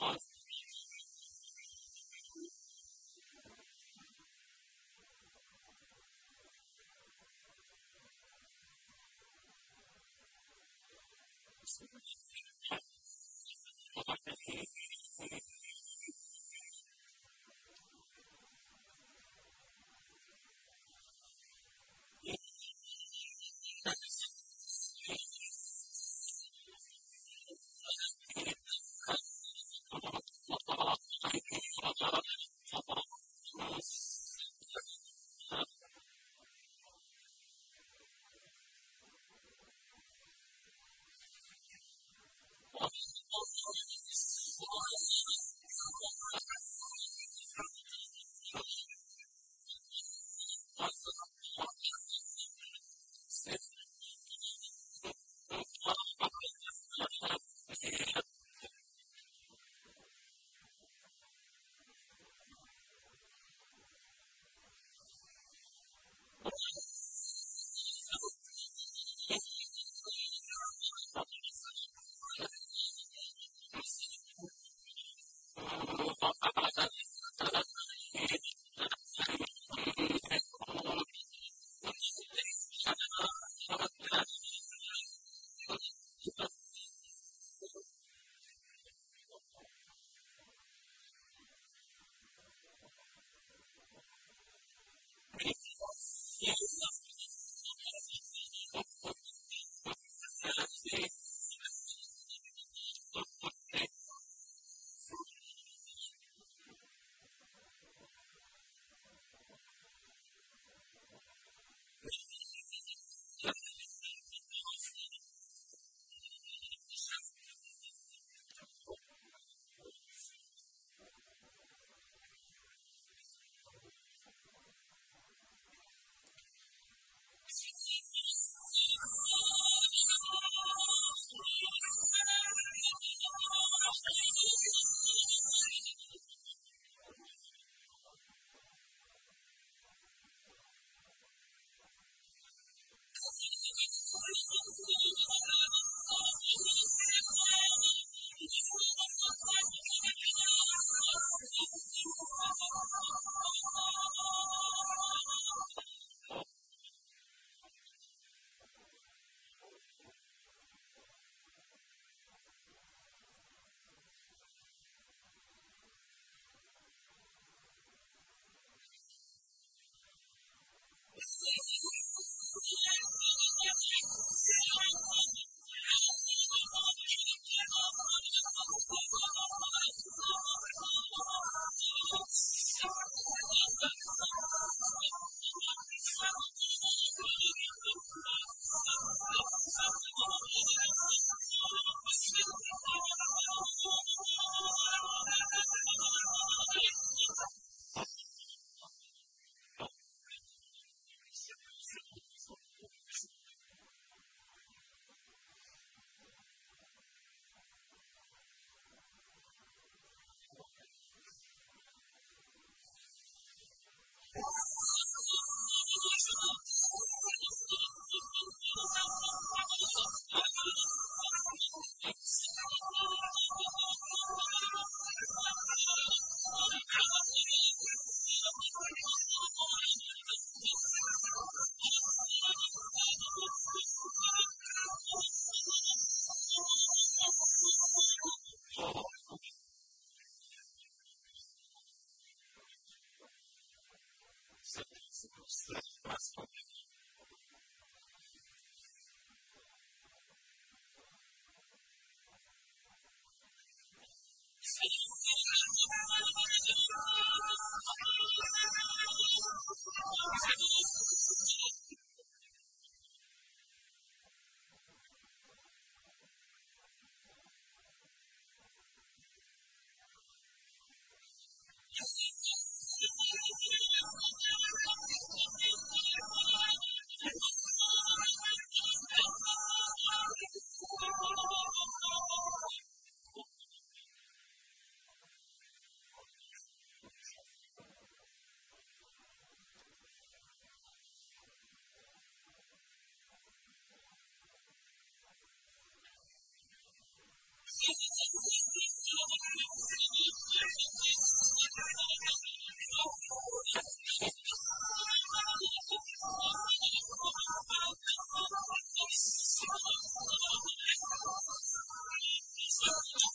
response themselves that must Thank you.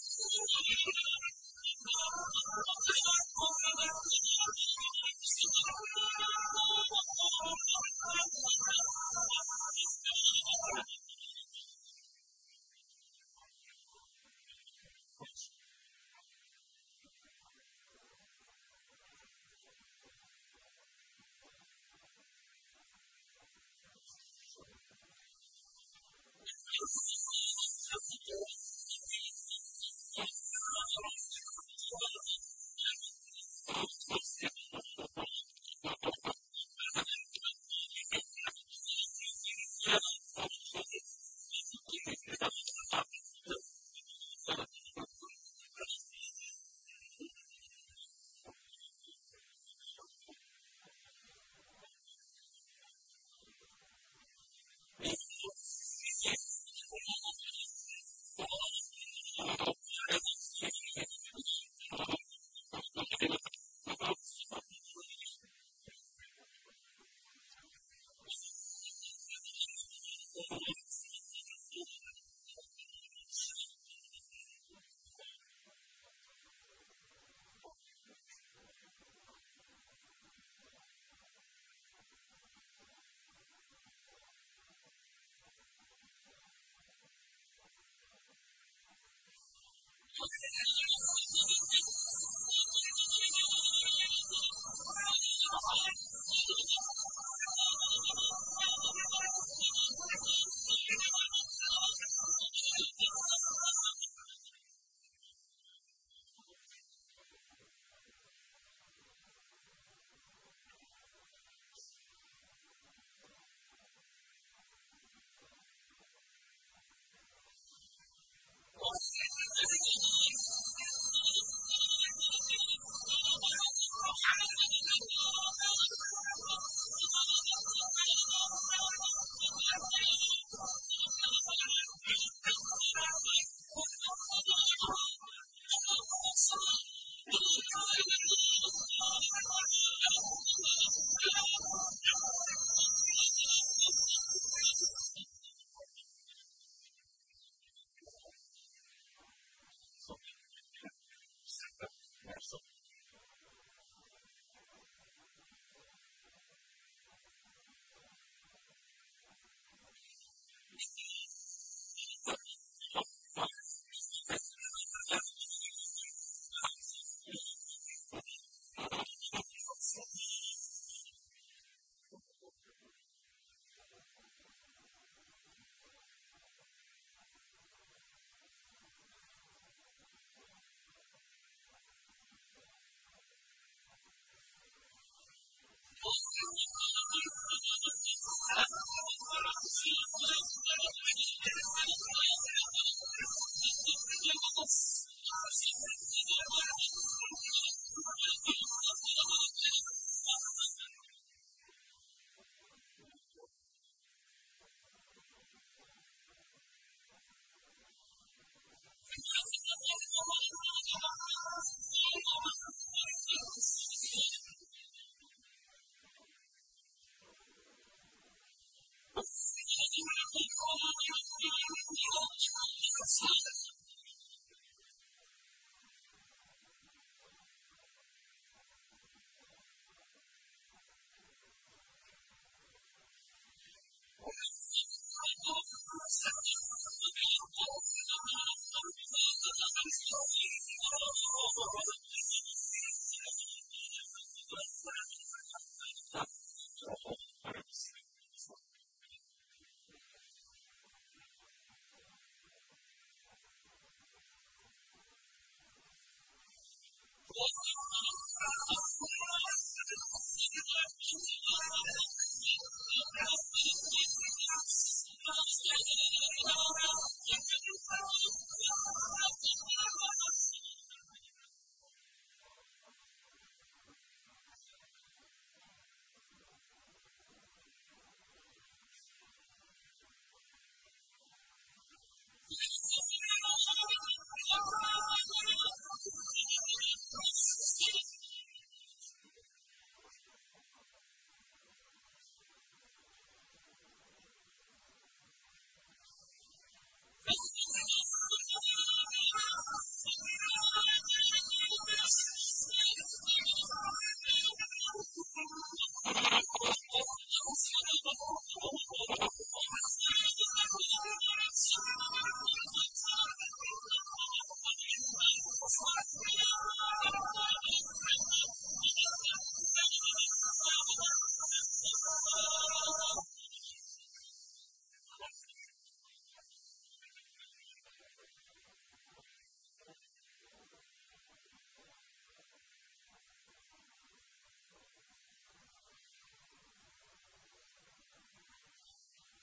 Thank you.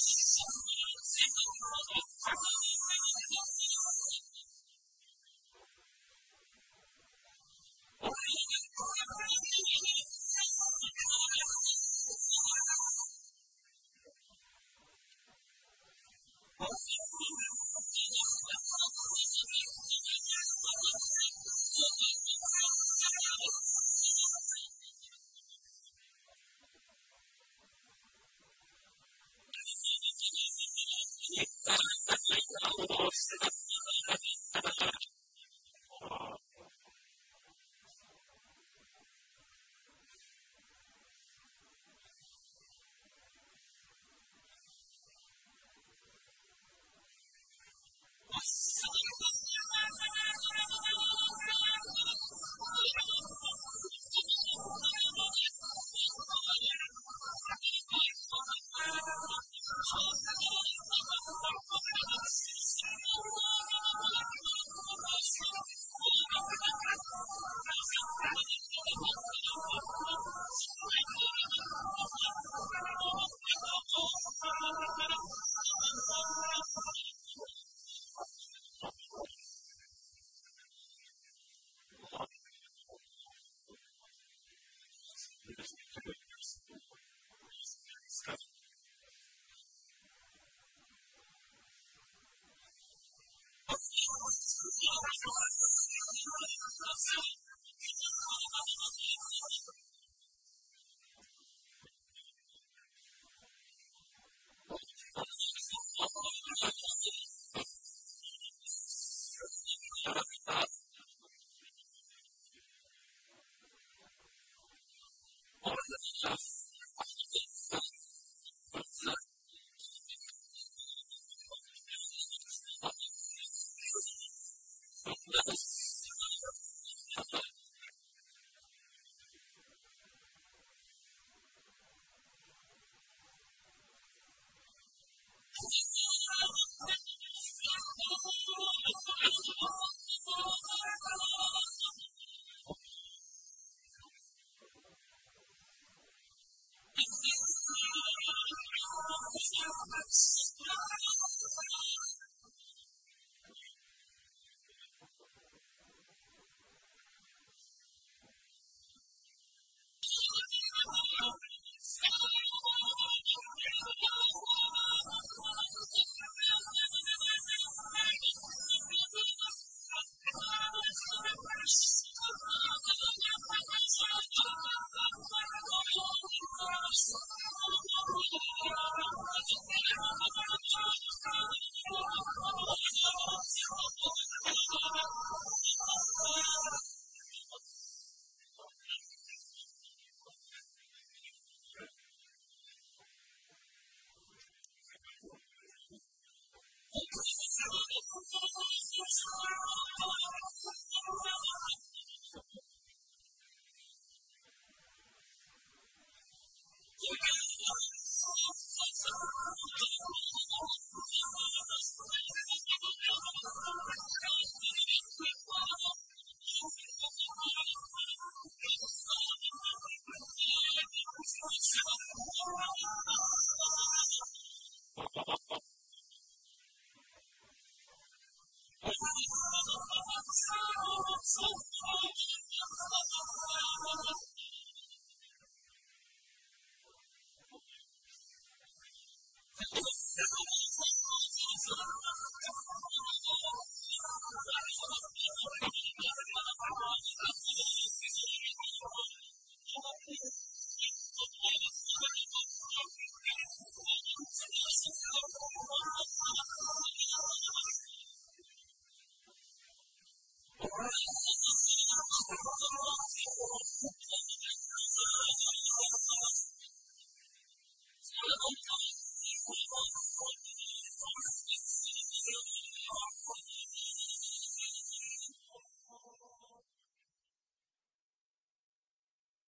so